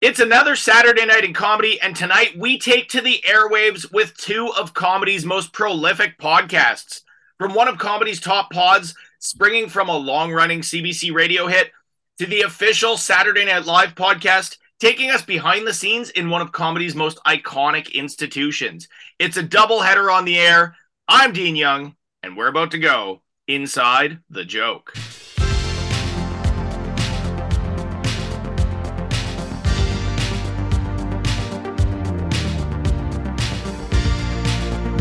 It's another Saturday night in comedy, and tonight we take to the airwaves with two of comedy's most prolific podcasts. From one of comedy's top pods, springing from a long running CBC radio hit, to the official Saturday Night Live podcast, taking us behind the scenes in one of comedy's most iconic institutions. It's a double header on the air. I'm Dean Young, and we're about to go inside the joke.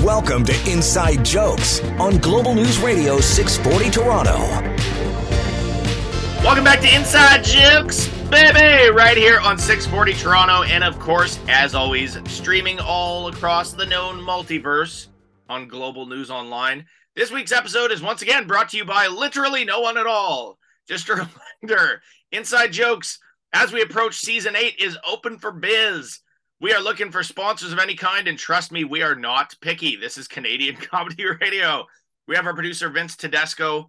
Welcome to Inside Jokes on Global News Radio 640 Toronto. Welcome back to Inside Jokes, baby, right here on 640 Toronto. And of course, as always, streaming all across the known multiverse on Global News Online. This week's episode is once again brought to you by literally no one at all. Just a reminder Inside Jokes, as we approach season eight, is open for biz. We are looking for sponsors of any kind, and trust me, we are not picky. This is Canadian Comedy Radio. We have our producer, Vince Tedesco,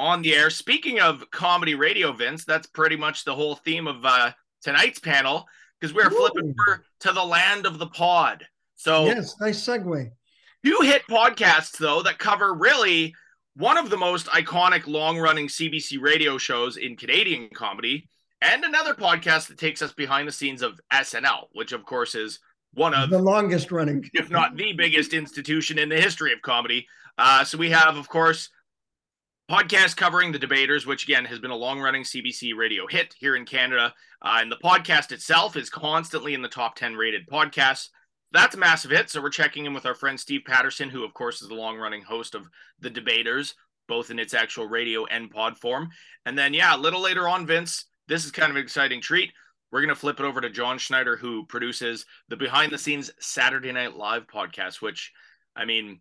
on the air. Speaking of comedy radio, Vince, that's pretty much the whole theme of uh, tonight's panel because we're flipping over to the land of the pod. So, yes, nice segue. Two hit podcasts, though, that cover really one of the most iconic long running CBC radio shows in Canadian comedy and another podcast that takes us behind the scenes of SNL, which of course is one of the longest running, if not the biggest institution in the history of comedy. Uh, so we have, of course, podcast covering the debaters, which again has been a long running CBC radio hit here in Canada. Uh, and the podcast itself is constantly in the top 10 rated podcasts. That's a massive hit. So we're checking in with our friend Steve Patterson, who, of course, is the long running host of The Debaters, both in its actual radio and pod form. And then, yeah, a little later on, Vince, this is kind of an exciting treat. We're going to flip it over to Jon Schneider, who produces the behind the scenes Saturday Night Live podcast, which, I mean,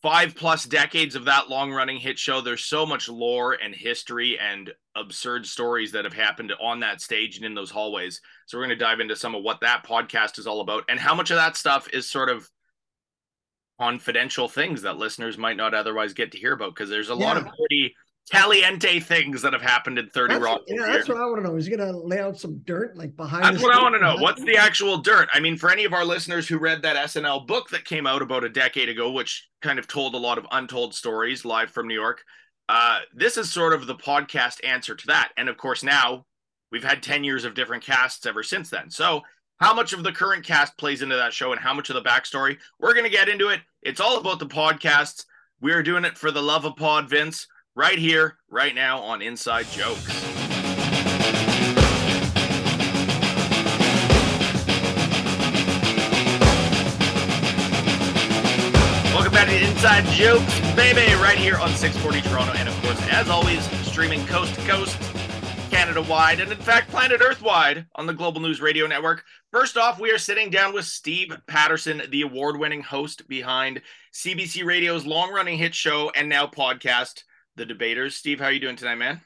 five plus decades of that long running hit show. There's so much lore and history and absurd stories that have happened on that stage and in those hallways. So we're going to dive into some of what that podcast is all about and how much of that stuff is sort of confidential things that listeners might not otherwise get to hear about because there's a yeah. lot of pretty caliente things that have happened in 30 that's, Rock. Yeah, that's what I want to know. Is he going to lay out some dirt like behind That's what I want to know. What's the actual dirt? I mean, for any of our listeners who read that SNL book that came out about a decade ago, which kind of told a lot of untold stories live from New York, uh, this is sort of the podcast answer to that. And of course, now we've had 10 years of different casts ever since then. So, how much of the current cast plays into that show and how much of the backstory? We're going to get into it. It's all about the podcasts. We're doing it for the love of pod, Vince right here, right now on Inside Jokes. Welcome back to Inside Jokes, baby, right here on 640 Toronto. And of course, as always, streaming coast to coast, Canada wide, and in fact, planet Earth wide on the Global News Radio Network. First off, we are sitting down with Steve Patterson, the award winning host behind CBC Radio's long running hit show and now podcast, the debaters. Steve, how are you doing tonight, man?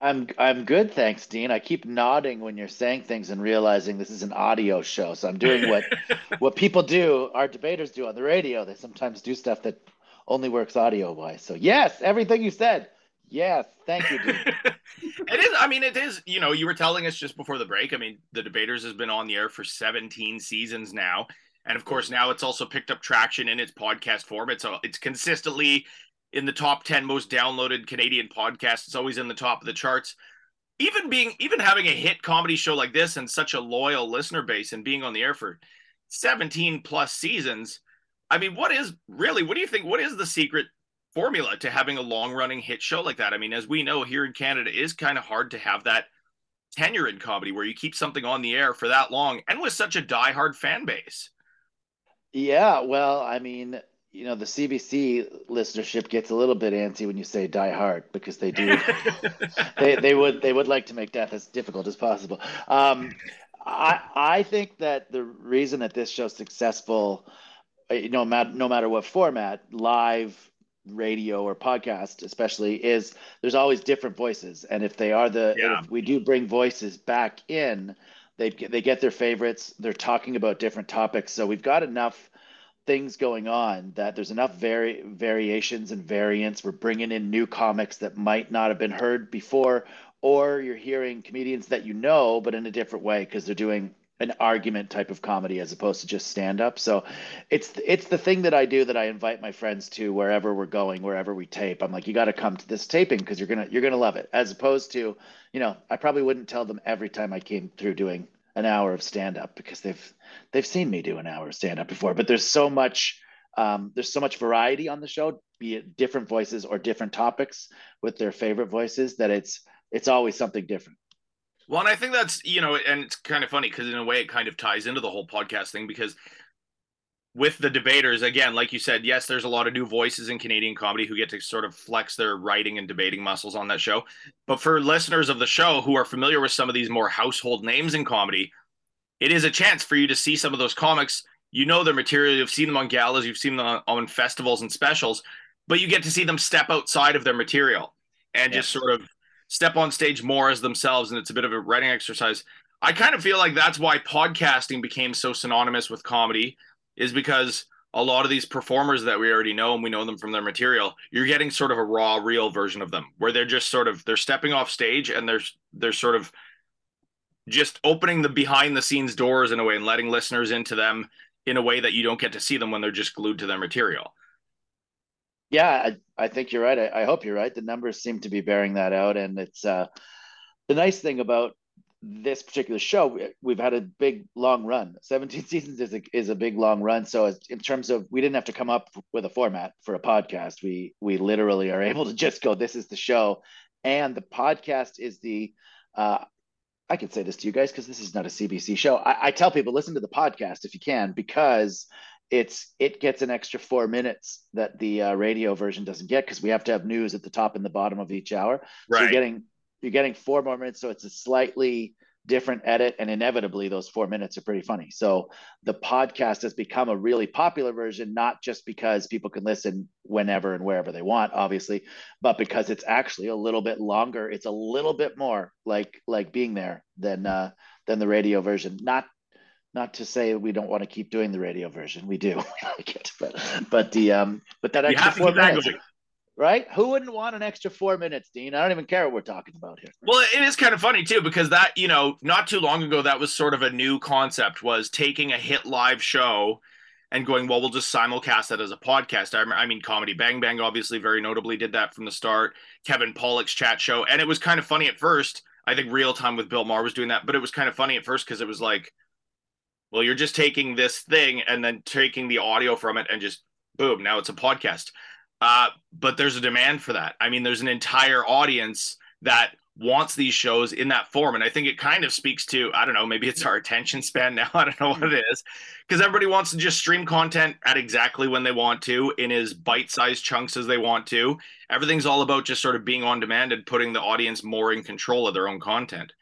I'm I'm good, thanks, Dean. I keep nodding when you're saying things and realizing this is an audio show. So I'm doing what what people do, our debaters do on the radio. They sometimes do stuff that only works audio wise. So yes, everything you said. Yes, thank you, Dean. it is. I mean, it is. You know, you were telling us just before the break. I mean, the debaters has been on the air for 17 seasons now, and of course, now it's also picked up traction in its podcast form. It's a, it's consistently in the top 10 most downloaded Canadian podcasts. It's always in the top of the charts. Even being even having a hit comedy show like this and such a loyal listener base and being on the air for 17 plus seasons. I mean, what is really what do you think what is the secret formula to having a long running hit show like that? I mean, as we know here in Canada it is kind of hard to have that tenure in comedy where you keep something on the air for that long and with such a diehard fan base. Yeah, well, I mean, you know the CBC listenership gets a little bit antsy when you say die hard because they do they, they would they would like to make death as difficult as possible. Um, I I think that the reason that this show's successful, uh, you know, no matter what format, live, radio, or podcast, especially, is there's always different voices, and if they are the yeah. if we do bring voices back in, they they get their favorites. They're talking about different topics, so we've got enough things going on that there's enough vari- variations and variants. We're bringing in new comics that might not have been heard before or you're hearing comedians that you know, but in a different way because they're doing an argument type of comedy as opposed to just stand up. So it's it's the thing that I do that I invite my friends to wherever we're going, wherever we tape. I'm like, you got to come to this taping because you're gonna you're gonna love it. As opposed to, you know, I probably wouldn't tell them every time I came through doing an hour of stand up because they've they've seen me do an hour of stand up before. But there's so much um, there's so much variety on the show, be it different voices or different topics with their favorite voices that it's it's always something different. Well, and I think that's, you know, and it's kind of funny because in a way it kind of ties into the whole podcast thing because with the debaters, again, like you said, yes, there's a lot of new voices in Canadian comedy who get to sort of flex their writing and debating muscles on that show. But for listeners of the show who are familiar with some of these more household names in comedy, it is a chance for you to see some of those comics. You know their material, you've seen them on galas, you've seen them on, on festivals and specials, but you get to see them step outside of their material and yeah. just sort of step on stage more as themselves and it's a bit of a writing exercise i kind of feel like that's why podcasting became so synonymous with comedy is because a lot of these performers that we already know and we know them from their material you're getting sort of a raw real version of them where they're just sort of they're stepping off stage and they're they're sort of just opening the behind the scenes doors in a way and letting listeners into them in a way that you don't get to see them when they're just glued to their material yeah, I, I think you're right. I, I, hope you're right. The numbers seem to be bearing that out, and it's uh, the nice thing about this particular show. We've had a big long run. 17 seasons is a, is a big long run. So in terms of we didn't have to come up with a format for a podcast. We we literally are able to just go. This is the show, and the podcast is the. Uh, I can say this to you guys because this is not a CBC show. I, I tell people listen to the podcast if you can because it's it gets an extra four minutes that the uh, radio version doesn't get because we have to have news at the top and the bottom of each hour. Right. So you're getting you're getting four more minutes, so it's a slightly different edit, and inevitably those four minutes are pretty funny. So the podcast has become a really popular version, not just because people can listen whenever and wherever they want, obviously, but because it's actually a little bit longer. It's a little bit more like like being there than uh, than the radio version. Not not to say we don't want to keep doing the radio version. We do. We like it, but but the um but that extra four minutes, right? Who wouldn't want an extra four minutes, Dean? I don't even care what we're talking about here. Well, it is kind of funny too because that you know not too long ago that was sort of a new concept was taking a hit live show and going well we'll just simulcast that as a podcast I, I mean comedy bang bang obviously very notably did that from the start kevin pollak's chat show and it was kind of funny at first i think real time with bill maher was doing that but it was kind of funny at first because it was like well, you're just taking this thing and then taking the audio from it and just boom, now it's a podcast. Uh, but there's a demand for that. I mean, there's an entire audience that wants these shows in that form. And I think it kind of speaks to, I don't know, maybe it's our attention span now. I don't know what it is. Because everybody wants to just stream content at exactly when they want to, in as bite sized chunks as they want to. Everything's all about just sort of being on demand and putting the audience more in control of their own content.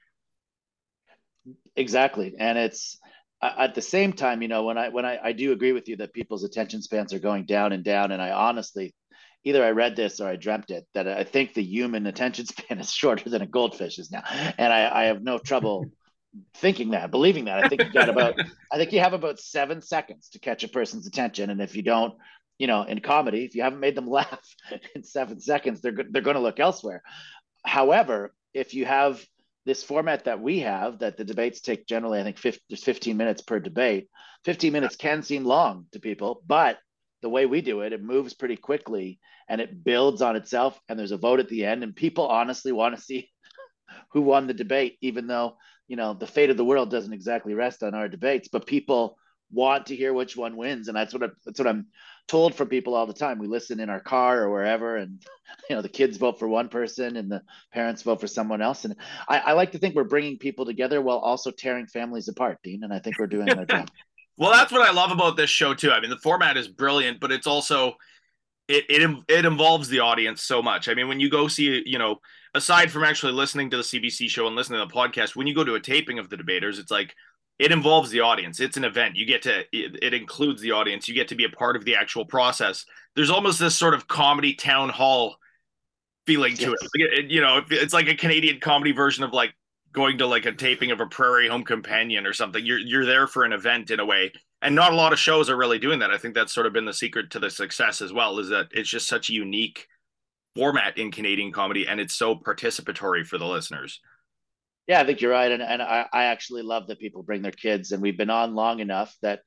Exactly. And it's, at the same time, you know, when I when I, I do agree with you that people's attention spans are going down and down, and I honestly, either I read this or I dreamt it that I think the human attention span is shorter than a goldfish's now, and I, I have no trouble thinking that, believing that. I think you got about, I think you have about seven seconds to catch a person's attention, and if you don't, you know, in comedy, if you haven't made them laugh in seven seconds, they're they're going to look elsewhere. However, if you have this format that we have that the debates take generally i think 50, there's 15 minutes per debate 15 minutes can seem long to people but the way we do it it moves pretty quickly and it builds on itself and there's a vote at the end and people honestly want to see who won the debate even though you know the fate of the world doesn't exactly rest on our debates but people want to hear which one wins. And that's what I, that's what I'm told from people all the time. We listen in our car or wherever and you know the kids vote for one person and the parents vote for someone else. And I, I like to think we're bringing people together while also tearing families apart Dean and I think we're doing our job well that's what I love about this show too. I mean the format is brilliant but it's also it, it it involves the audience so much. I mean when you go see you know aside from actually listening to the CBC show and listening to the podcast when you go to a taping of the debaters it's like it involves the audience. It's an event. You get to it, it, includes the audience. You get to be a part of the actual process. There's almost this sort of comedy town hall feeling to yes. it. it you know it's like a canadian comedy version of like going to like a taping of a prairie home companion or something. You're you're there for an event in a way. And not a lot of shows are really doing that. I think that's sort of been the secret to the success as well is that it's just such a unique format in Canadian comedy, and it's so participatory for the listeners. Yeah, I think you're right, and and I, I actually love that people bring their kids, and we've been on long enough that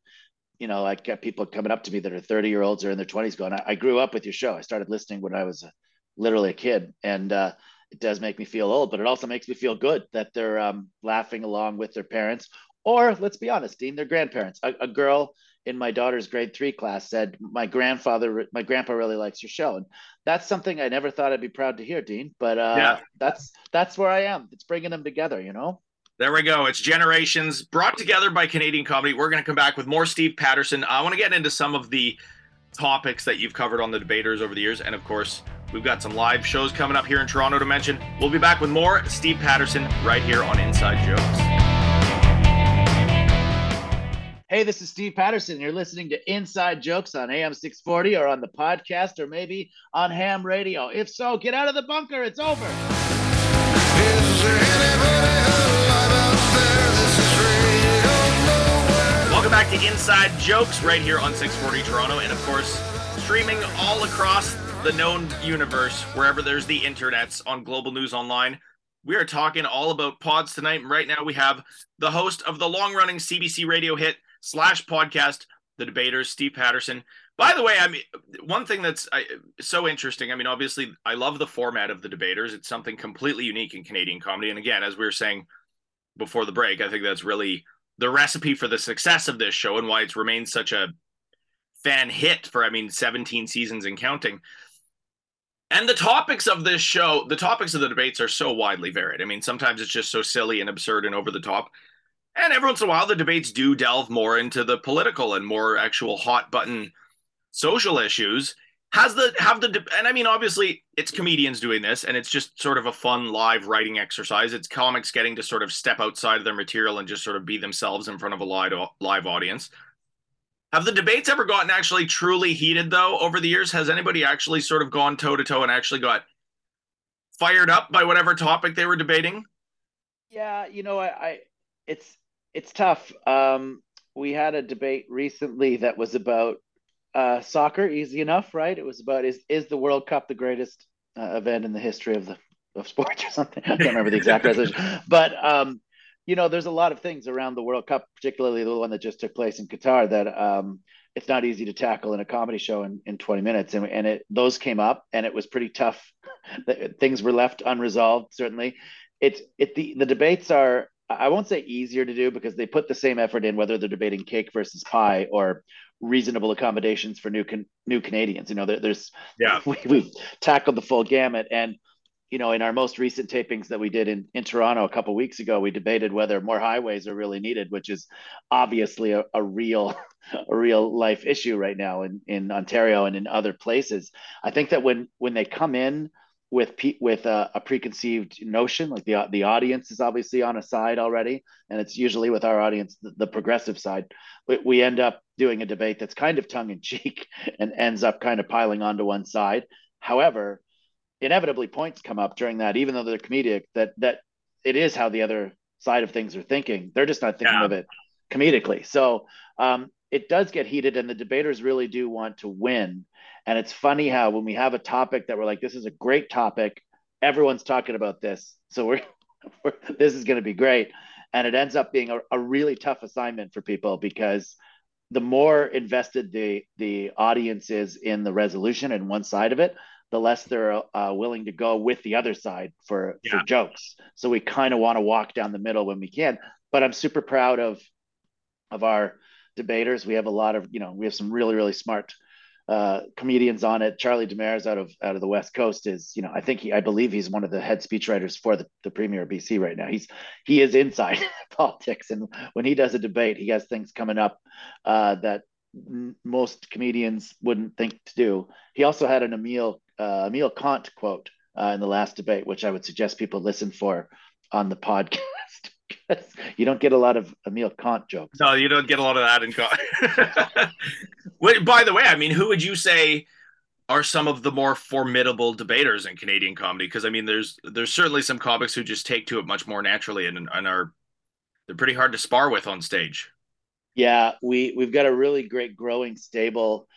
you know I get people coming up to me that are 30 year olds or in their 20s going, I, I grew up with your show. I started listening when I was a, literally a kid, and uh, it does make me feel old, but it also makes me feel good that they're um, laughing along with their parents, or let's be honest, Dean, their grandparents. A, a girl in my daughter's grade three class said, "My grandfather, my grandpa really likes your show," and that's something I never thought I'd be proud to hear, Dean. But uh, yeah. that's that's where I am. It's bringing them together, you know. There we go. It's generations brought together by Canadian comedy. We're going to come back with more Steve Patterson. I want to get into some of the topics that you've covered on the debaters over the years, and of course, we've got some live shows coming up here in Toronto to mention. We'll be back with more Steve Patterson right here on Inside Jokes. Hey, this is Steve Patterson. You're listening to Inside Jokes on AM 640 or on the podcast or maybe on ham radio. If so, get out of the bunker. It's over. Welcome back to Inside Jokes right here on 640 Toronto and, of course, streaming all across the known universe, wherever there's the internets on Global News Online. We are talking all about pods tonight. Right now we have the host of the long running CBC radio hit slash podcast, The Debaters, Steve Patterson. By the way, I mean, one thing that's so interesting. I mean, obviously, I love the format of The Debaters. It's something completely unique in Canadian comedy. And again, as we were saying before the break, I think that's really the recipe for the success of this show and why it's remained such a fan hit for, I mean, 17 seasons and counting. And the topics of this show, the topics of the debates are so widely varied. I mean, sometimes it's just so silly and absurd and over the top. And every once in a while, the debates do delve more into the political and more actual hot button social issues. Has the have the and I mean obviously it's comedians doing this and it's just sort of a fun live writing exercise. It's comics getting to sort of step outside of their material and just sort of be themselves in front of a live live audience. Have the debates ever gotten actually truly heated though over the years? Has anybody actually sort of gone toe to toe and actually got fired up by whatever topic they were debating? Yeah, you know, I, I it's it's tough. Um, we had a debate recently that was about uh, soccer. Easy enough, right? It was about is is the World Cup the greatest uh, event in the history of the of sports or something? I can't remember the exact resolution, but um, you know, there's a lot of things around the World Cup, particularly the one that just took place in Qatar, that um, it's not easy to tackle in a comedy show in, in 20 minutes. And, and it those came up, and it was pretty tough. things were left unresolved. Certainly, it's it the the debates are I won't say easier to do because they put the same effort in whether they're debating cake versus pie or reasonable accommodations for new can, new Canadians. You know, there, there's yeah we, we've tackled the full gamut, and you know, in our most recent tapings that we did in in Toronto a couple weeks ago, we debated whether more highways are really needed, which is obviously a, a real a real life issue right now in in Ontario and in other places. I think that when when they come in with with a, a, preconceived notion like the the audience is obviously on a side already and it's usually with our audience the, the progressive side. We, we end up doing a debate that's kind of tongue in cheek and ends up kind of piling onto one side. However inevitably points come up during that even though they're comedic that that it is how the other side of things are thinking. They're just not thinking yeah. of it comedically. So um, it does get heated and the debaters really do want to win and it's funny how when we have a topic that we're like, this is a great topic, everyone's talking about this. So we're, we're this is going to be great. And it ends up being a, a really tough assignment for people because the more invested the the audience is in the resolution and one side of it, the less they're uh, willing to go with the other side for yeah. for jokes. So we kind of want to walk down the middle when we can. But I'm super proud of of our debaters. We have a lot of you know we have some really really smart uh, comedians on it. Charlie Demers out of out of the West Coast is, you know, I think he, I believe he's one of the head speechwriters for the, the Premier of BC right now. He's he is inside politics, and when he does a debate, he has things coming up uh, that n- most comedians wouldn't think to do. He also had an Emil uh, Emil Kant quote uh, in the last debate, which I would suggest people listen for on the podcast. you don't get a lot of Emil Kant jokes. No, you don't get a lot of that in Kant. By the way, I mean, who would you say are some of the more formidable debaters in Canadian comedy? Because I mean, there's there's certainly some comics who just take to it much more naturally and, and are they're pretty hard to spar with on stage. Yeah, we we've got a really great growing stable.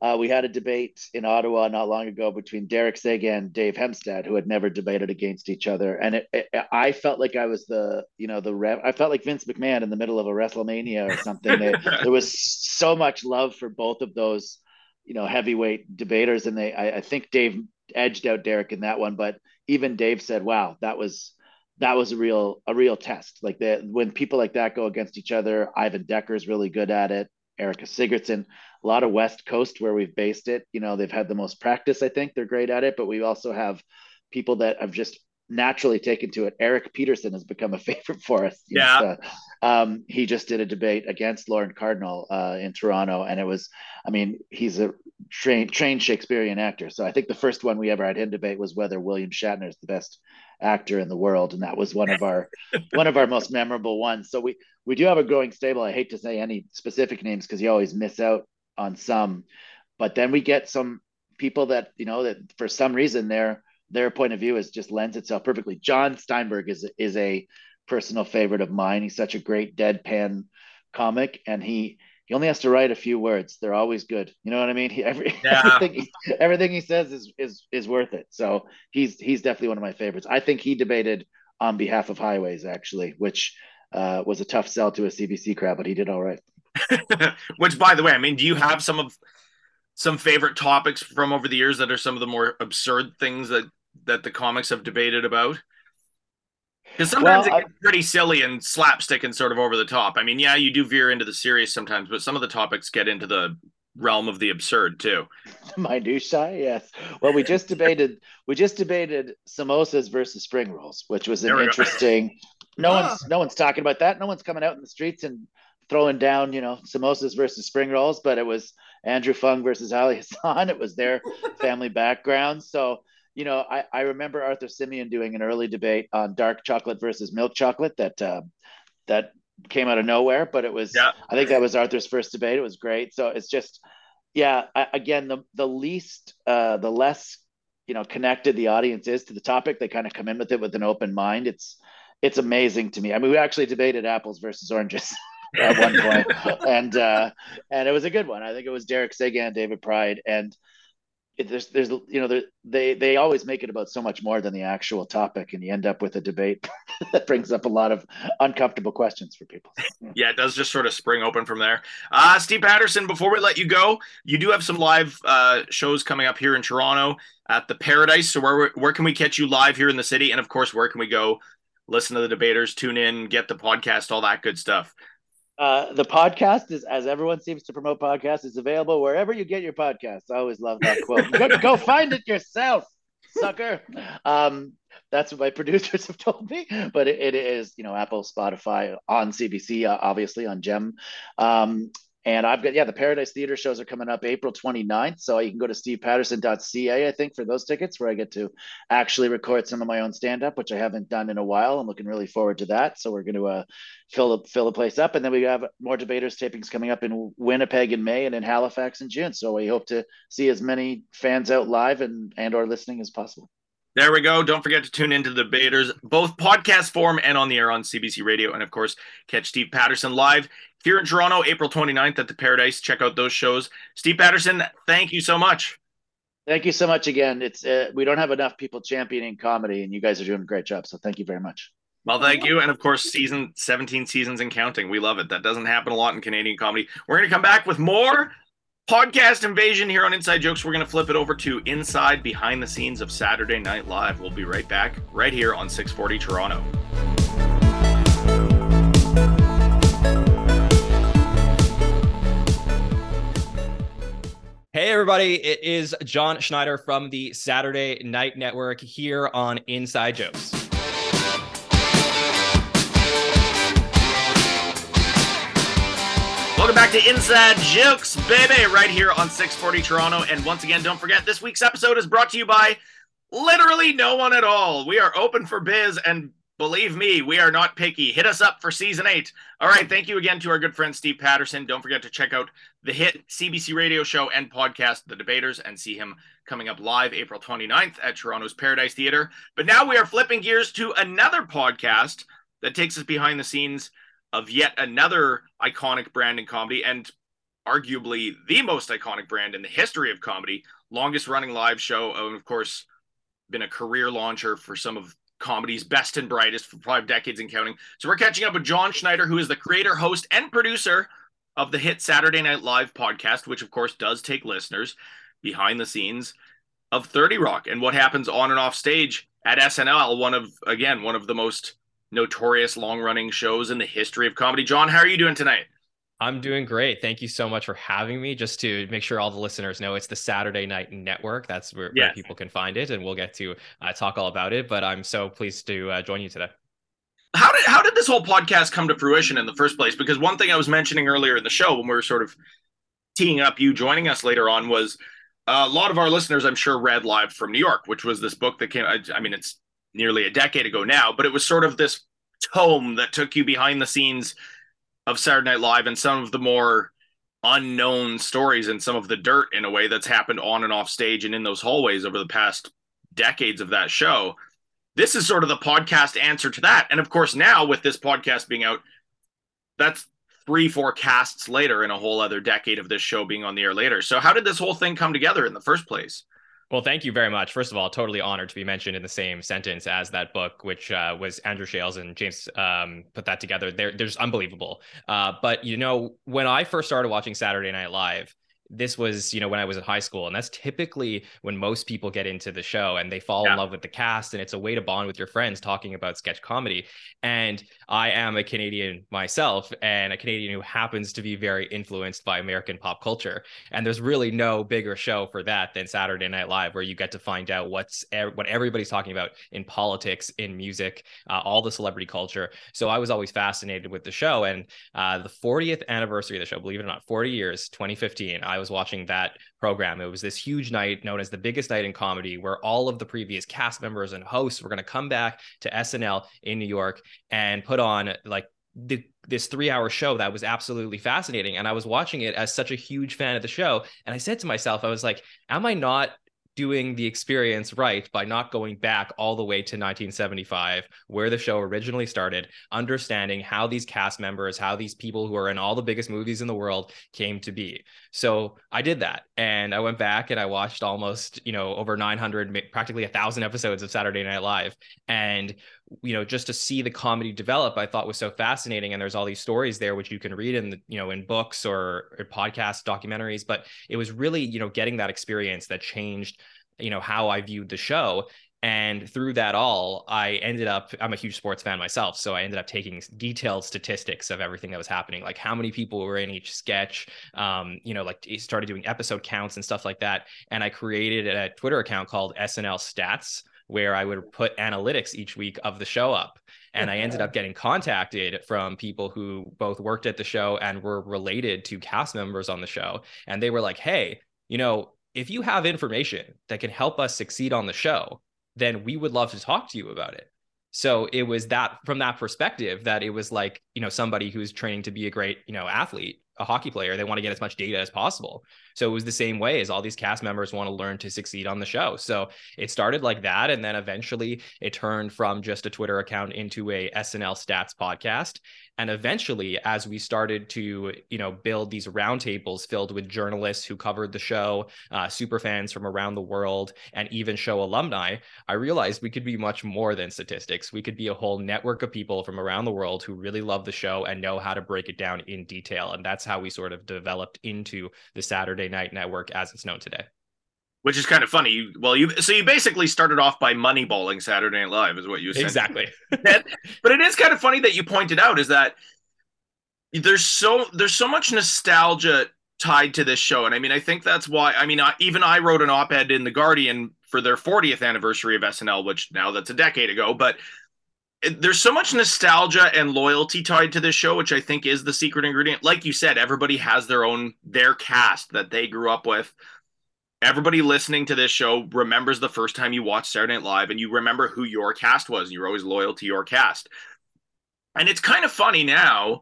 Uh, we had a debate in Ottawa not long ago between Derek Seguin and Dave Hemstad, who had never debated against each other, and it, it, I felt like I was the, you know, the ref. I felt like Vince McMahon in the middle of a WrestleMania or something. there was so much love for both of those, you know, heavyweight debaters, and they, I, I think Dave edged out Derek in that one, but even Dave said, "Wow, that was." That was a real a real test. Like that when people like that go against each other, Ivan Decker is really good at it. Erica Sigurdsson, a lot of West Coast where we've based it. You know, they've had the most practice. I think they're great at it, but we also have people that have just naturally taken to it. Eric Peterson has become a favorite for us. Yeah. Uh, um, he just did a debate against Lauren Cardinal uh, in Toronto, and it was, I mean, he's a trained trained Shakespearean actor. So I think the first one we ever had him debate was whether William Shatner is the best actor in the world, and that was one of our one of our most memorable ones. So we we do have a growing stable. I hate to say any specific names because you always miss out on some, but then we get some people that you know that for some reason their their point of view is just lends itself perfectly. John Steinberg is is a personal favorite of mine. He's such a great deadpan comic, and he he only has to write a few words. They're always good. You know what I mean? He, every, yeah. everything, he, everything he says is is is worth it. So he's he's definitely one of my favorites. I think he debated on behalf of highways actually, which uh, was a tough sell to a CBC crowd, but he did all right. which, by the way, I mean, do you have some of some favorite topics from over the years that are some of the more absurd things that that the comics have debated about? Because sometimes well, it gets pretty silly and slapstick and sort of over the top. I mean, yeah, you do veer into the serious sometimes, but some of the topics get into the realm of the absurd too. Minutia, yes. Well, we just debated we just debated samosas versus spring rolls, which was an interesting. no ah. one's no one's talking about that. No one's coming out in the streets and throwing down, you know, samosas versus spring rolls, but it was Andrew Fung versus Ali Hassan. It was their family background. So you know, I, I remember Arthur Simeon doing an early debate on dark chocolate versus milk chocolate that uh, that came out of nowhere, but it was yeah. I think that was Arthur's first debate. It was great. So it's just yeah, I, again the the least uh, the less you know connected the audience is to the topic, they kind of come in with it with an open mind. It's it's amazing to me. I mean, we actually debated apples versus oranges. at one point, and uh, and it was a good one. I think it was Derek Seguin, David Pride, and there's there's you know they they always make it about so much more than the actual topic and you end up with a debate that brings up a lot of uncomfortable questions for people. Yeah it does just sort of spring open from there. Uh steve patterson before we let you go you do have some live uh shows coming up here in toronto at the paradise. So where where can we catch you live here in the city? And of course where can we go listen to the debaters tune in get the podcast all that good stuff uh, the podcast is, as everyone seems to promote podcasts, is available wherever you get your podcasts. I always love that quote. go, go, find it yourself, sucker. Um, that's what my producers have told me. But it, it is, you know, Apple, Spotify, on CBC, uh, obviously on Gem, um, and I've got, yeah, the Paradise Theater shows are coming up April 29th. So you can go to stevepatterson.ca, I think, for those tickets where I get to actually record some of my own stand up, which I haven't done in a while. I'm looking really forward to that. So we're going to uh, fill, fill the place up. And then we have more debaters tapings coming up in Winnipeg in May and in Halifax in June. So we hope to see as many fans out live and, and or listening as possible. There we go. Don't forget to tune into the debaters, both podcast form and on the air on CBC Radio. And of course, catch Steve Patterson live here in Toronto, April 29th at the Paradise. Check out those shows. Steve Patterson, thank you so much. Thank you so much again. It's uh, we don't have enough people championing comedy, and you guys are doing a great job. So thank you very much. Well, thank you, and of course, season 17 seasons and counting. We love it. That doesn't happen a lot in Canadian comedy. We're going to come back with more podcast invasion here on Inside Jokes. We're going to flip it over to inside behind the scenes of Saturday Night Live. We'll be right back right here on 640 Toronto. Hey, everybody. It is Jon Schneider from the Saturday Night Network here on Inside Jokes. Welcome back to Inside Jokes, baby, right here on 640 Toronto. And once again, don't forget this week's episode is brought to you by literally no one at all. We are open for biz, and believe me, we are not picky. Hit us up for season eight. All right, thank you again to our good friend Steve Patterson. Don't forget to check out the hit CBC radio show and podcast, The Debaters, and see him coming up live April 29th at Toronto's Paradise Theater. But now we are flipping gears to another podcast that takes us behind the scenes of yet another iconic brand in comedy and arguably the most iconic brand in the history of comedy, longest running live show, and of course, been a career launcher for some of comedy's best and brightest for five decades and counting. So we're catching up with Jon Schneider, who is the creator, host, and producer of the hit Saturday Night Live podcast, which of course does take listeners behind the scenes of 30 Rock and what happens on and off stage at SNL, one of again, one of the most notorious long running shows in the history of comedy. Jon, how are you doing tonight? I'm doing great. Thank you so much for having me. Just to make sure all the listeners know, it's the Saturday Night Network. That's where, yes. where people can find it, and we'll get to uh, talk all about it. But I'm so pleased to uh, join you today. How did how did this whole podcast come to fruition in the first place? Because one thing I was mentioning earlier in the show when we were sort of teeing up you joining us later on was uh, a lot of our listeners, I'm sure, read Live from New York, which was this book that came. I, I mean, it's nearly a decade ago now, but it was sort of this tome that took you behind the scenes of Saturday Night Live and some of the more unknown stories and some of the dirt in a way that's happened on and off stage and in those hallways over the past decades of that show. This is sort of the podcast answer to that. And of course, now with this podcast being out, that's three, four casts later in a whole other decade of this show being on the air later. So, how did this whole thing come together in the first place? Well, thank you very much. First of all, totally honored to be mentioned in the same sentence as that book, which uh, was Andrew Shales and James um, put that together. They're, they're just unbelievable. Uh, but, you know, when I first started watching Saturday Night Live, this was you know when i was in high school and that's typically when most people get into the show and they fall yeah. in love with the cast and it's a way to bond with your friends talking about sketch comedy. And i am a canadian myself and a canadian who happens to be very influenced by american pop culture. And there's really no bigger show for that than saturday night live where you get to find out what's what everybody's talking about in politics in music uh, all the celebrity culture. So i was always fascinated with the show and uh, the 40th anniversary of the show believe it or not 40 years 2015 i I was watching that program. It was this huge night known as the biggest night in comedy, where all of the previous cast members and hosts were going to come back to SNL in New York and put on like the, this three hour show that was absolutely fascinating. And I was watching it as such a huge fan of the show. And I said to myself, I was like, am I not doing the experience right by not going back all the way to 1975, where the show originally started, understanding how these cast members, how these people who are in all the biggest movies in the world came to be. So I did that. And I went back and I watched almost, you know, over 900, practically a thousand episodes of Saturday Night Live. And you know just to see the comedy develop i thought was so fascinating. And there's all these stories there which you can read in the, you know in books or, or podcasts documentaries. But it was really you know getting that experience that changed you know how i viewed the show. And through that all i ended up i'm a huge sports fan myself. So i ended up taking detailed statistics of everything that was happening like how many people were in each sketch um, you know like started doing episode counts and stuff like that. And i created a twitter account called snl stats where I would put analytics each week of the show up. And I ended up getting contacted from people who both worked at the show and were related to cast members on the show. And they were like, hey, you know, if you have information that can help us succeed on the show, then we would love to talk to you about it. So it was that from that perspective that it was like, you know, somebody who's training to be a great, you know, athlete a hockey player. They want to get as much data as possible. So it was the same way as all these cast members want to learn to succeed on the show. So it started like that. And then eventually it turned from just a Twitter account into a SNL stats podcast. And eventually, as we started to, you know, build these roundtables filled with journalists who covered the show, uh, super fans from around the world, and even show alumni, I realized we could be much more than statistics. We could be a whole network of people from around the world who really love the show and know how to break it down in detail. And that's how we sort of developed into the Saturday Night Network as it's known today which is kind of funny. You, well, you so you basically started off by moneyballing Saturday Night Live, is what you said. Exactly. but it is kind of funny that you pointed out is that there's so there's so much nostalgia tied to this show, and I mean, I think that's why. I mean, I, even I wrote an op-ed in the Guardian for their 40th anniversary of SNL, which now that's a decade ago, but. There's so much nostalgia and loyalty tied to this show, which I think is the secret ingredient. Like you said, everybody has their own their cast that they grew up with everybody listening to this show remembers the first time you watched Saturday Night Live and you remember who your cast was. And you're always loyal to your cast. And it's kind of funny now,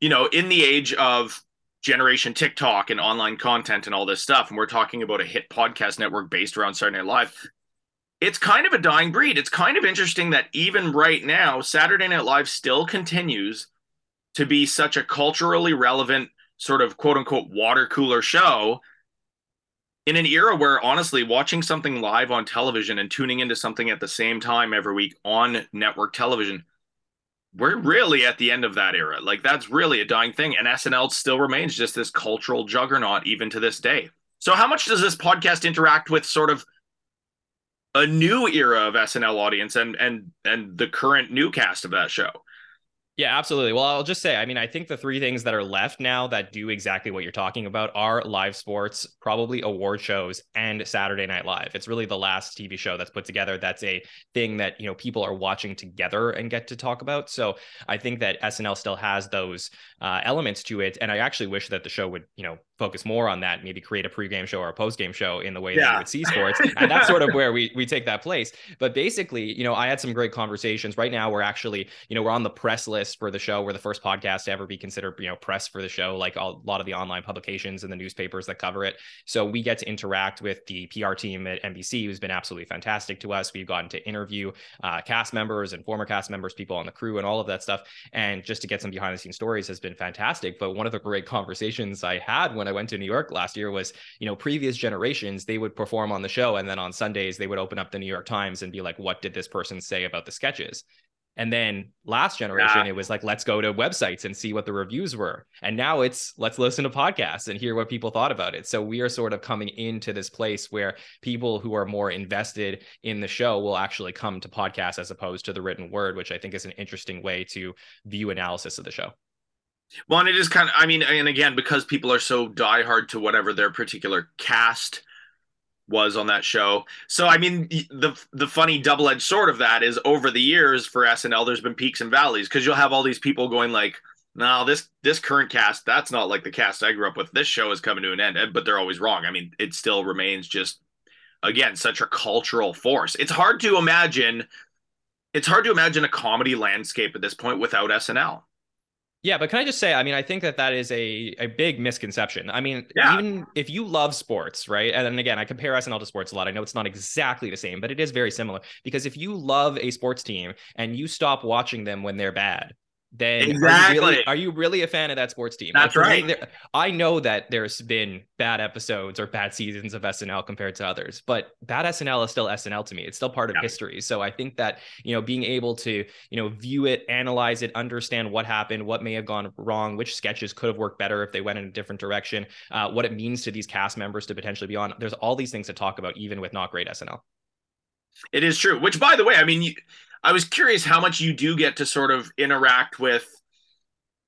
you know, in the age of generation TikTok and online content and all this stuff, and we're talking about a hit podcast network based around Saturday Night Live. It's kind of a dying breed. It's kind of interesting that even right now, Saturday Night Live still continues to be such a culturally relevant sort of quote unquote water cooler show in an era where honestly watching something live on television and tuning into something at the same time every week on network television we're really at the end of that era. Like that's really a dying thing and snl still remains just this cultural juggernaut even to this day. So how much does this podcast interact with sort of a new era of snl audience and and and the current new cast of that show yeah, absolutely. Well, I'll just say, I mean, I think the three things that are left now that do exactly what you're talking about are live sports, probably award shows, and Saturday Night Live. It's really the last TV show that's put together that's a thing that, you know, people are watching together and get to talk about. So I think that SNL still has those uh, elements to it. And I actually wish that the show would, you know, focus more on that, maybe create a pregame show or a postgame show in the way yeah. that you would see sports. and that's sort of where we we take that place. But basically, you know, I had some great conversations. Right now, we're actually, you know, we're on the press list for the show. We're the first podcast to ever be considered, you know, press for the show, like a lot of the online publications and the newspapers that cover it. So we get to interact with the PR team at NBC, who's been absolutely fantastic to us. We've gotten to interview uh, cast members and former cast members, people on the crew, and all of that stuff. And just to get some behind the scenes stories has been fantastic. But one of the great conversations I had when I went to New York last year was, you know, previous generations, they would perform on the show. And then on Sundays, they would open up the New York Times and be like, what did this person say about the sketches? And then last generation, yeah. it was like, let's go to websites and see what the reviews were. And now it's let's listen to podcasts and hear what people thought about it. So we are sort of coming into this place where people who are more invested in the show will actually come to podcasts as opposed to the written word, which I think is an interesting way to view analysis of the show. Well, and it is kind of, I mean, and again, because people are so diehard to whatever their particular cast was on that show. So, I mean, the the funny double edged sword of that is over the years for SNL, there's been peaks and valleys because you'll have all these people going like, "No, this this current cast, that's not like the cast I grew up with. This show is coming to an end," but they're always wrong. I mean, it still remains just again such a cultural force. It's hard to imagine. It's hard to imagine a comedy landscape at this point without SNL. Yeah, but can I just say, I mean, I think that that is a, a big misconception. I mean, yeah. even if you love sports, right? And again, I compare SNL to sports a lot. I know it's not exactly the same, but it is very similar because if you love a sports team and you stop watching them when they're bad, then exactly. are, you really, are you really a fan of that sports team? That's like, right. there, I know that there's been bad episodes or bad seasons of SNL compared to others, but that SNL is still SNL to me. It's still part of yeah. history. So I think that, you know, being able to, you know, view it, analyze it, understand what happened, what may have gone wrong, which sketches could have worked better if they went in a different direction, uh, what it means to these cast members to potentially be on. There's all these things to talk about, even with not great SNL. It is true. Which, by the way, I mean, you, I was curious how much you do get to sort of interact with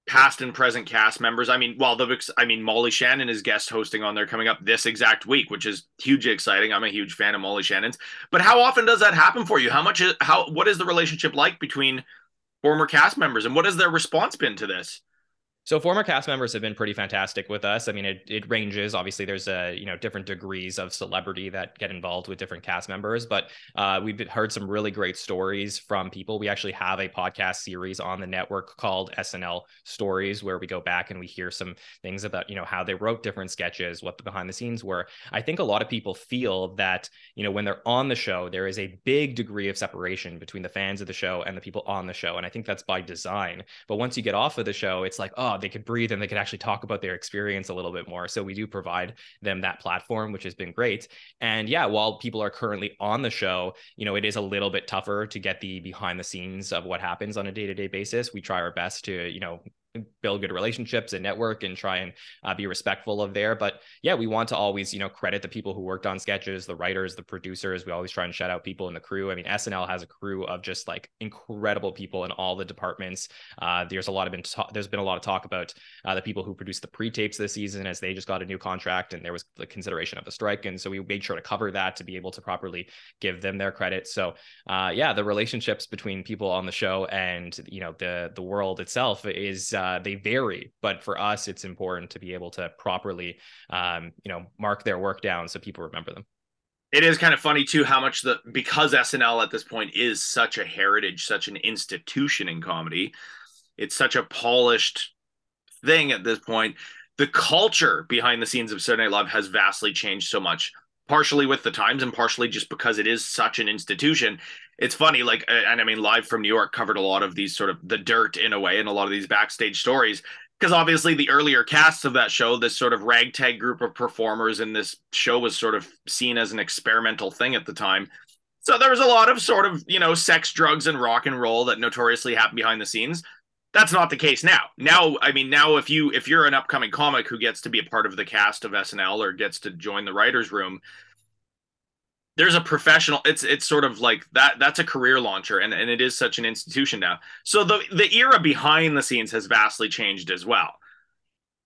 past and present cast members. I mean, well, the I mean, Molly Shannon is guest hosting on there coming up this exact week, which is hugely exciting. I'm a huge fan of Molly Shannon's. But how often does that happen for you? How much is how what is the relationship like between former cast members and what has their response been to this? So former cast members have been pretty fantastic with us. I mean, it, it ranges. Obviously, there's a you know different degrees of celebrity that get involved with different cast members, but uh, we've heard some really great stories from people. We actually have a podcast series on the network called SNL Stories, where we go back and we hear some things about you know how they wrote different sketches, what the behind the scenes were. I think a lot of people feel that you know when they're on the show, there is a big degree of separation between the fans of the show and the people on the show, and I think that's by design. But once you get off of the show, it's like oh they could breathe and they could actually talk about their experience a little bit more. So we do provide them that platform, which has been great. And yeah, while people are currently on the show, you know, it is a little bit tougher to get the behind the scenes of what happens on a day to day basis. We try our best to, you know, build good relationships and network and try and uh, be respectful of there. But yeah we want to always you know credit the people who worked on sketches the writers the producers. We always try and shout out people in the crew. I mean snl has a crew of just like incredible people in all the departments. Uh, there's a lot of been ta- there's been a lot of talk about uh, the people who produced the pre-tapes this season as they just got a new contract and there was the consideration of a strike. And so we made sure to cover that to be able to properly give them their credit. So uh, yeah the relationships between people on the show and you know the the world itself is uh, they vary, but for us, it's important to be able to properly, um, you know, mark their work down so people remember them. It is kind of funny too how much the because SNL at this point is such a heritage, such an institution in comedy. It's such a polished thing at this point. The culture behind the scenes of Saturday Night Live has vastly changed so much partially with the times and partially just because it is such an institution it's funny like and i mean live from new york covered a lot of these sort of the dirt in a way and a lot of these backstage stories because obviously the earlier casts of that show, this sort of ragtag group of performers in this show was sort of seen as an experimental thing at the time. So there was a lot of sort of, you know, sex, drugs, and rock and roll that notoriously happened behind the scenes. That's not the case now. Now, I mean, now if you if you're an upcoming comic who gets to be a part of the cast of SNL or gets to join the writers' room, there's a professional it's it's sort of like that that's a career launcher and, and it is such an institution now. So the the era behind the scenes has vastly changed as well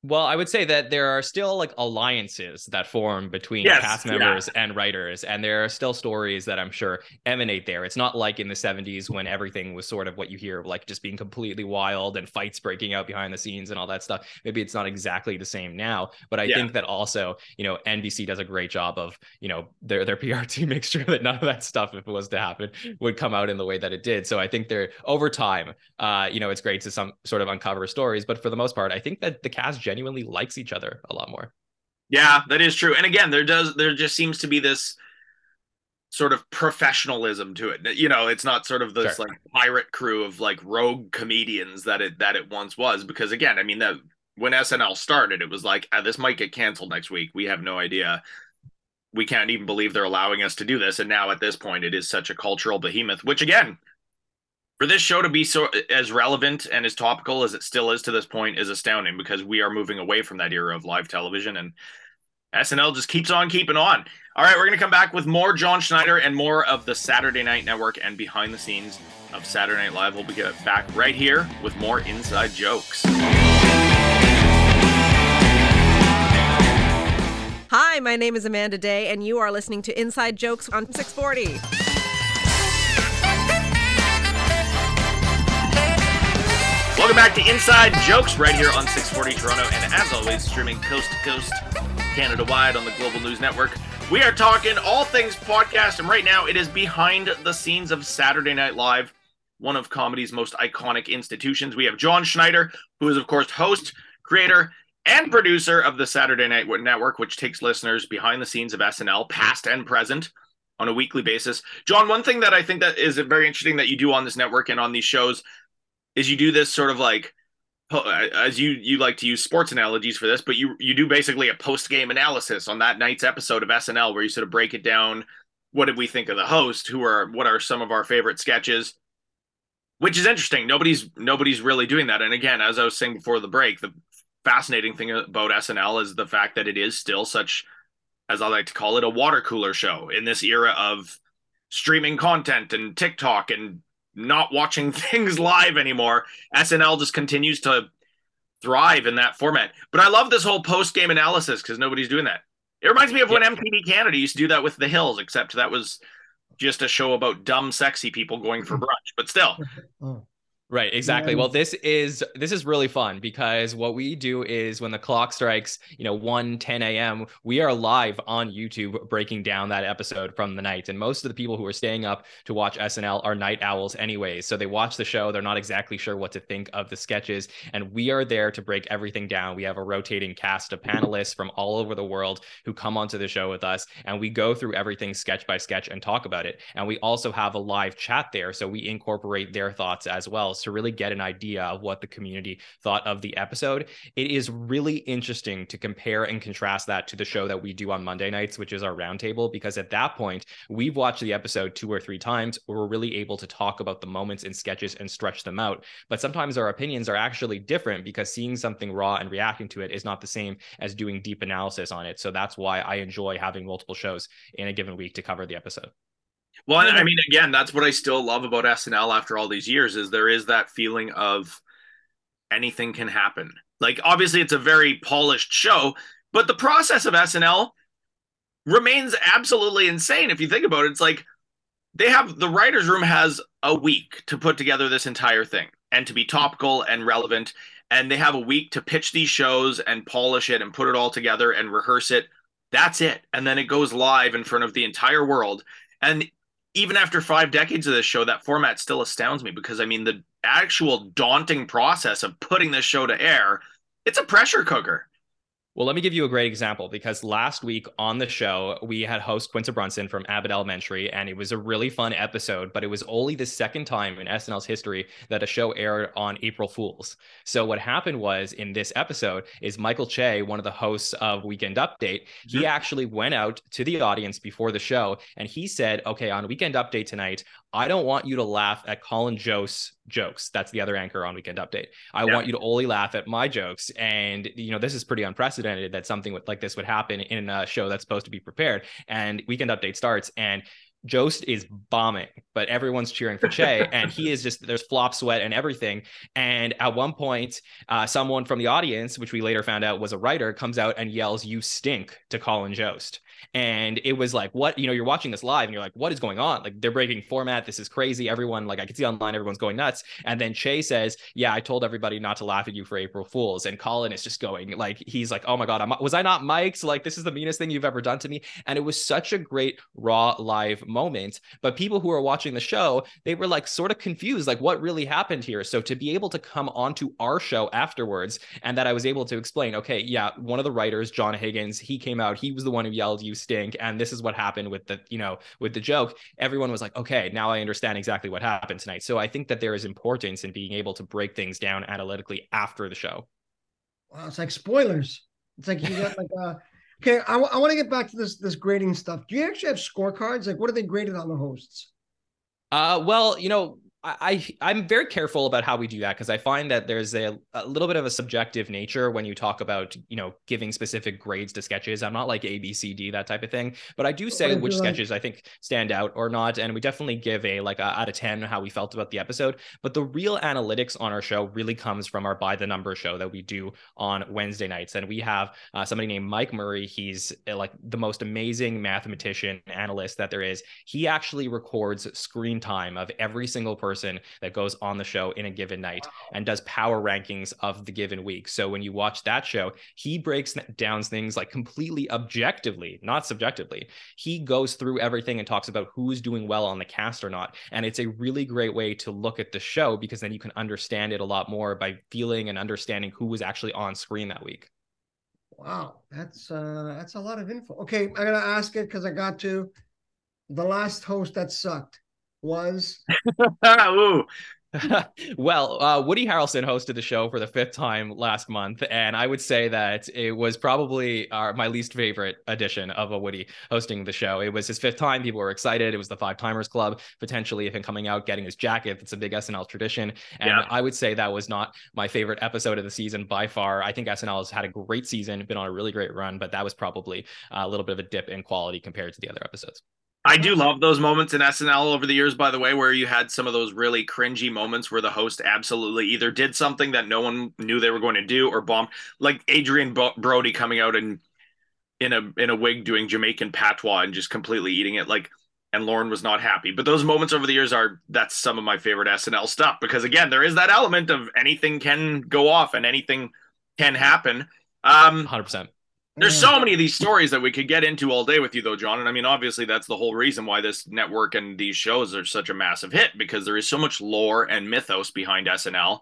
well, I would say that there are still like alliances that form between yes, cast members yeah. and writers, and there are still stories that I'm sure emanate there. It's not like in the 70s when everything was sort of what you hear of like just being completely wild and fights breaking out behind the scenes and all that stuff. Maybe it's not exactly the same now, but I yeah. think that also, you know, NBC does a great job of, you know, their their PR team makes sure that none of that stuff, if it was to happen, would come out in the way that it did. So I think they're over time, uh, you know, it's great to some sort of uncover stories, but for the most part, I think that the cast genuinely likes each other a lot more. Yeah, that is true. And again, there does there just seems to be this sort of professionalism to it. You know, it's not sort of this sure. like pirate crew of like rogue comedians that it that it once was. Because again, I mean that when SNL started, it was like ah, this might get canceled next week. We have no idea. We can't even believe they're allowing us to do this. And now at this point, it is such a cultural behemoth. Which again, for this show to be so as relevant and as topical as it still is to this point is astounding because we are moving away from that era of live television and SNL just keeps on keeping on. All right, we're going to come back with more Jon Schneider and more of the Saturday Night Network and behind the scenes of Saturday Night Live. We'll be back right here with more inside jokes. Hi, my name is Amanda Day, and you are listening to Inside Jokes on 640. Welcome back to Inside Jokes right here on 640 Toronto, and as always, streaming coast to coast, Canada wide on the Global News Network. We are talking all things podcast, and right now it is behind the scenes of Saturday Night Live, one of comedy's most iconic institutions. We have Jon Schneider, who is, of course, host, creator, and producer of the Saturday Night Network, which takes listeners behind the scenes of SNL, past and present, on a weekly basis. Jon, one thing that I think that is very interesting that you do on this network and on these shows is you do this sort of like uh, as you you like to use sports analogies for this, but you you do basically a post game analysis on that night's episode of SNL where you sort of break it down. What did we think of the host? Who are what are some of our favorite sketches? Which is interesting. Nobody's nobody's really doing that. And again, as I was saying before the break, the fascinating thing about SNL is the fact that it is still such, as I like to call it, a water cooler show in this era of streaming content and TikTok and not watching things live anymore. SNL just continues to thrive in that format. But I love this whole post game analysis because nobody's doing that. It reminds me of when MTV Canada used to do that with The Hills, except that was just a show about dumb, sexy people going for brunch. But still, oh. Right, exactly. Well, this is this is really fun because what we do is when the clock strikes, you know, 1 10 a.m., we are live on YouTube breaking down that episode from the night. And most of the people who are staying up to watch SNL are night owls anyways. So they watch the show, they're not exactly sure what to think of the sketches, and we are there to break everything down. We have a rotating cast of panelists from all over the world who come onto the show with us, and we go through everything sketch by sketch and talk about it. And we also have a live chat there, so we incorporate their thoughts as well to really get an idea of what the community thought of the episode. It is really interesting to compare and contrast that to the show that we do on Monday nights, which is our roundtable, because at that point, we've watched the episode two or three times. We're really able to talk about the moments and sketches and stretch them out. But sometimes our opinions are actually different because seeing something raw and reacting to it is not the same as doing deep analysis on it. So that's why I enjoy having multiple shows in a given week to cover the episode. Well, I mean, again, that's what I still love about SNL after all these years is there is that feeling of anything can happen. Like, obviously, it's a very polished show, but the process of SNL remains absolutely insane. If you think about it, it's like they have the writers' room has a week to put together this entire thing and to be topical and relevant. And they have a week to pitch these shows and polish it and put it all together and rehearse it. That's it. And then it goes live in front of the entire world. And even after five decades of this show, that format still astounds me because I mean, the actual daunting process of putting this show to air, it's a pressure cooker. Well, let me give you a great example because last week on the show, we had host Quinta Brunson from Abbott Elementary, and it was a really fun episode, but it was only the second time in SNL's history that a show aired on April Fools. So what happened was in this episode is Michael Che, one of the hosts of Weekend Update, he actually went out to the audience before the show and he said, okay, on Weekend Update tonight, I don't want you to laugh at Colin Jost jokes. That's the other anchor on Weekend Update. I Yeah. want you to only laugh at my jokes. And, you know, this is pretty unprecedented that something with- like this would happen in a show that's supposed to be prepared. And Weekend Update starts and Jost is bombing, but everyone's cheering for Che, and he is just there's flop sweat and everything. And at one point, uh, someone from the audience, which we later found out was a writer, comes out and yells, "You stink" to Colin Jost. And it was like, what you know, you're watching this live, and you're like, what is going on? Like they're breaking format. This is crazy. Everyone, like I can see online, everyone's going nuts. And then Che says, "Yeah, I told everybody not to laugh at you for April Fools." And Colin is just going like, he's like, "Oh my god, I'm, was I not mic'd? Like this is the meanest thing you've ever done to me." And it was such a great raw live moment. But people who are watching the show, they were like sort of confused, like what really happened here. So to be able to come onto our show afterwards, and that I was able to explain, okay, yeah, one of the writers, John Higgins, he came out, he was the one who yelled, "You stink," and this is what happened with the, you know, with the joke. Everyone was like, okay, now I understand exactly what happened tonight. So I think that there is importance in being able to break things down analytically after the show. Wow, it's like spoilers. It's like you got like uh okay, I, want to get back to this this grading stuff. Do you actually have scorecards? Like what are they graded on the hosts? Uh, well, you know, I, I am very careful about how we do that because I find that there's a, a little bit of a subjective nature when you talk about you know giving specific grades to sketches. I'm not like A B C D that type of thing, but I do say which sketches I think stand out or not, and we definitely give a like a out of ten how we felt about the episode. But the real analytics on our show really comes from our by the number show that we do on Wednesday nights, and we have uh, somebody named Mike Murray. He's uh, like the most amazing mathematician analyst that there is. He actually records screen time of every single person that goes on the show in a given night and does power rankings of the given week. So when you watch that show, he breaks down things like completely objectively, not subjectively. He goes through everything and talks about who's doing well on the cast or not. And it's a really great way to look at the show because then you can understand it a lot more by feeling and understanding who was actually on screen that week. Wow, that's uh that's a lot of info. Okay, I'm gonna ask it because I got to. The last host that sucked was Ooh. well, uh, Woody Harrelson hosted the show for the fifth time last month, and I would say that it was probably our, my least favorite edition of a Woody hosting the show. It was his fifth time; people were excited. It was the Five Timers Club, potentially of him coming out, getting his jacket. It's a big SNL tradition, and Yeah. I would say that was not my favorite episode of the season by far. I think SNL has had a great season, been on a really great run, but that was probably a little bit of a dip in quality compared to the other episodes. I do love those moments in SNL over the years, by the way, where you had some of those really cringy moments where the host absolutely either did something that no one knew they were going to do or bombed, like Adrien Brody coming out and in a in a wig doing Jamaican patois and just completely eating it, like. And Lorne was not happy, but those moments over the years are that's some of my favorite SNL stuff because again, there is that element of anything can go off and anything can happen. Um, 100%. There's so many of these stories that we could get into all day with you, though, Jon. And I mean, obviously, that's the whole reason why this network and these shows are such a massive hit because there is so much lore and mythos behind SNL,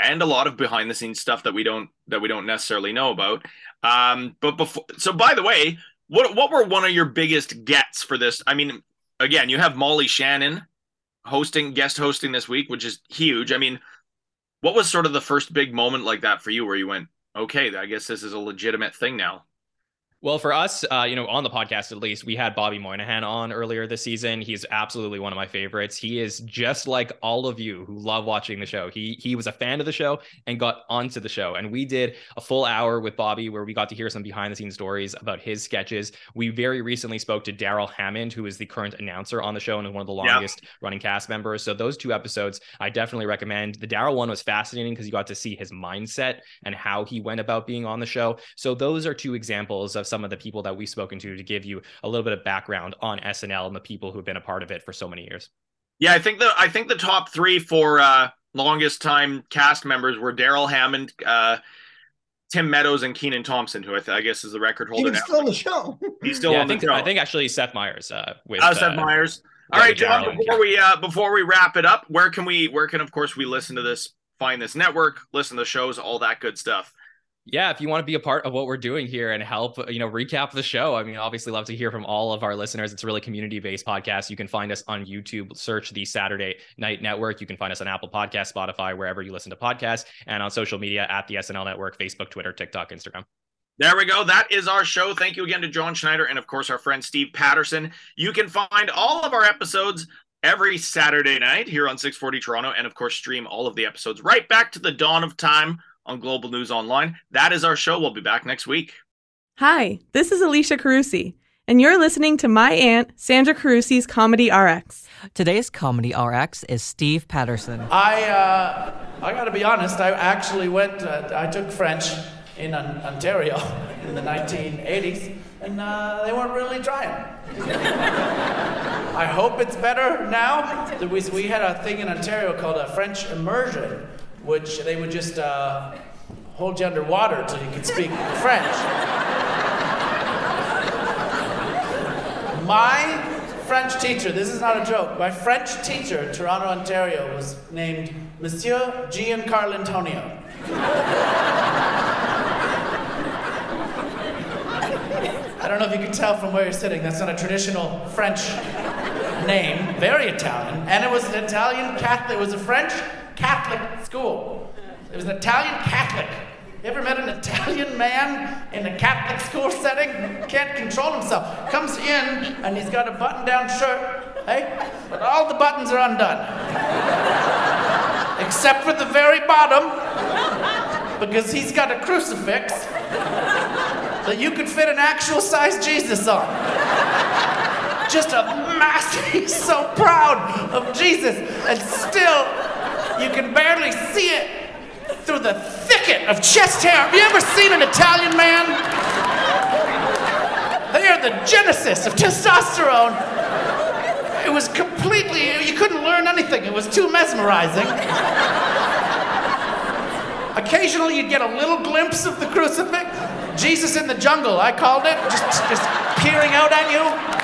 and a lot of behind the scenes stuff that we don't that we don't necessarily know about. Um, but before, so by the way, what what were one of your biggest gets for this? I mean, again, you have Molly Shannon hosting guest hosting this week, which is huge. I mean, what was sort of the first big moment like that for you where you went, okay, I guess this is a legitimate thing now? Well, for us, uh, you know, on the podcast at least, we had Bobby Moynihan on earlier this season. He's absolutely one of my favorites. He is just like all of you who love watching the show. He he was a fan of the show and got onto the show. And we did a full hour with Bobby where we got to hear some behind the scenes stories about his sketches. We very recently spoke to Darrell Hammond, who is the current announcer on the show and is one of the longest running cast members. So those two episodes I definitely recommend. The Darrell one was fascinating because you got to see his mindset and how he went about being on the show. So those are two examples of some of the people that we've spoken to to give you a little bit of background on SNL and the people who've been a part of it for so many years. Yeah, I think the I think the top three for uh, longest time cast members were Darrell Hammond, uh, Tim Meadows, and Kenan Thompson, who I, th- I guess is the record holder Even now. still on the show. He's still yeah, on I think the show. I think actually Seth Meyers uh, with Oh, Seth uh, Meyers. All yeah, right, Jon. Darrell Before we uh, before we wrap it up, where can we where can of course we listen to this, find this network, listen to the shows, all that good stuff. Yeah, if you want to be a part of what we're doing here and help, you know, recap the show, I mean, obviously love to hear from all of our listeners. It's a really community-based podcast. You can find us on YouTube, search the Saturday Night Network. You can find us on Apple Podcast, Spotify, wherever you listen to podcasts, and on social media at the SNL Network, Facebook, Twitter, TikTok, Instagram. There we go. That is our show. Thank you again to Jon Schneider and, of course, our friend Steve Patterson. You can find all of our episodes every Saturday night here on 640 Toronto, and, of course, stream all of the episodes right back to the dawn of time on Global News Online. That is our show. We'll be back next week. Hi, this is Alicia Carusi, and you're listening to my aunt, Sandra Carusi's Comedy RX. Today's Comedy RX is Steve Patterson. I, uh, I gotta be honest, I actually went, uh, I took French in Ontario in the 1980s, and uh, they weren't really trying. I hope it's better now. We, we had a thing in Ontario called a French immersion which they would just uh, hold you underwater till you could speak French. My French teacher, this is not a joke, my French teacher in Toronto, Ontario was named Monsieur Giancarlo Antonio. I don't know if you can tell from where you're sitting, that's not a traditional French name, very Italian. And it was an Italian Catholic, it was a French Catholic school. It was an Italian Catholic. You ever met an Italian man in a Catholic school setting? Can't control himself. Comes in and he's got a button down shirt, hey? But all the buttons are undone. Except for the very bottom, because he's got a crucifix that you could fit an actual size Jesus on. Just a mass, he's so proud of Jesus, and still you can barely see it through the thicket of chest hair. Have you ever seen an Italian man? They are the genesis of testosterone. It was completely, you couldn't learn anything. It was too mesmerizing. Occasionally, you'd get a little glimpse of the crucifix. Jesus in the jungle, I called it, just, just peering out at you.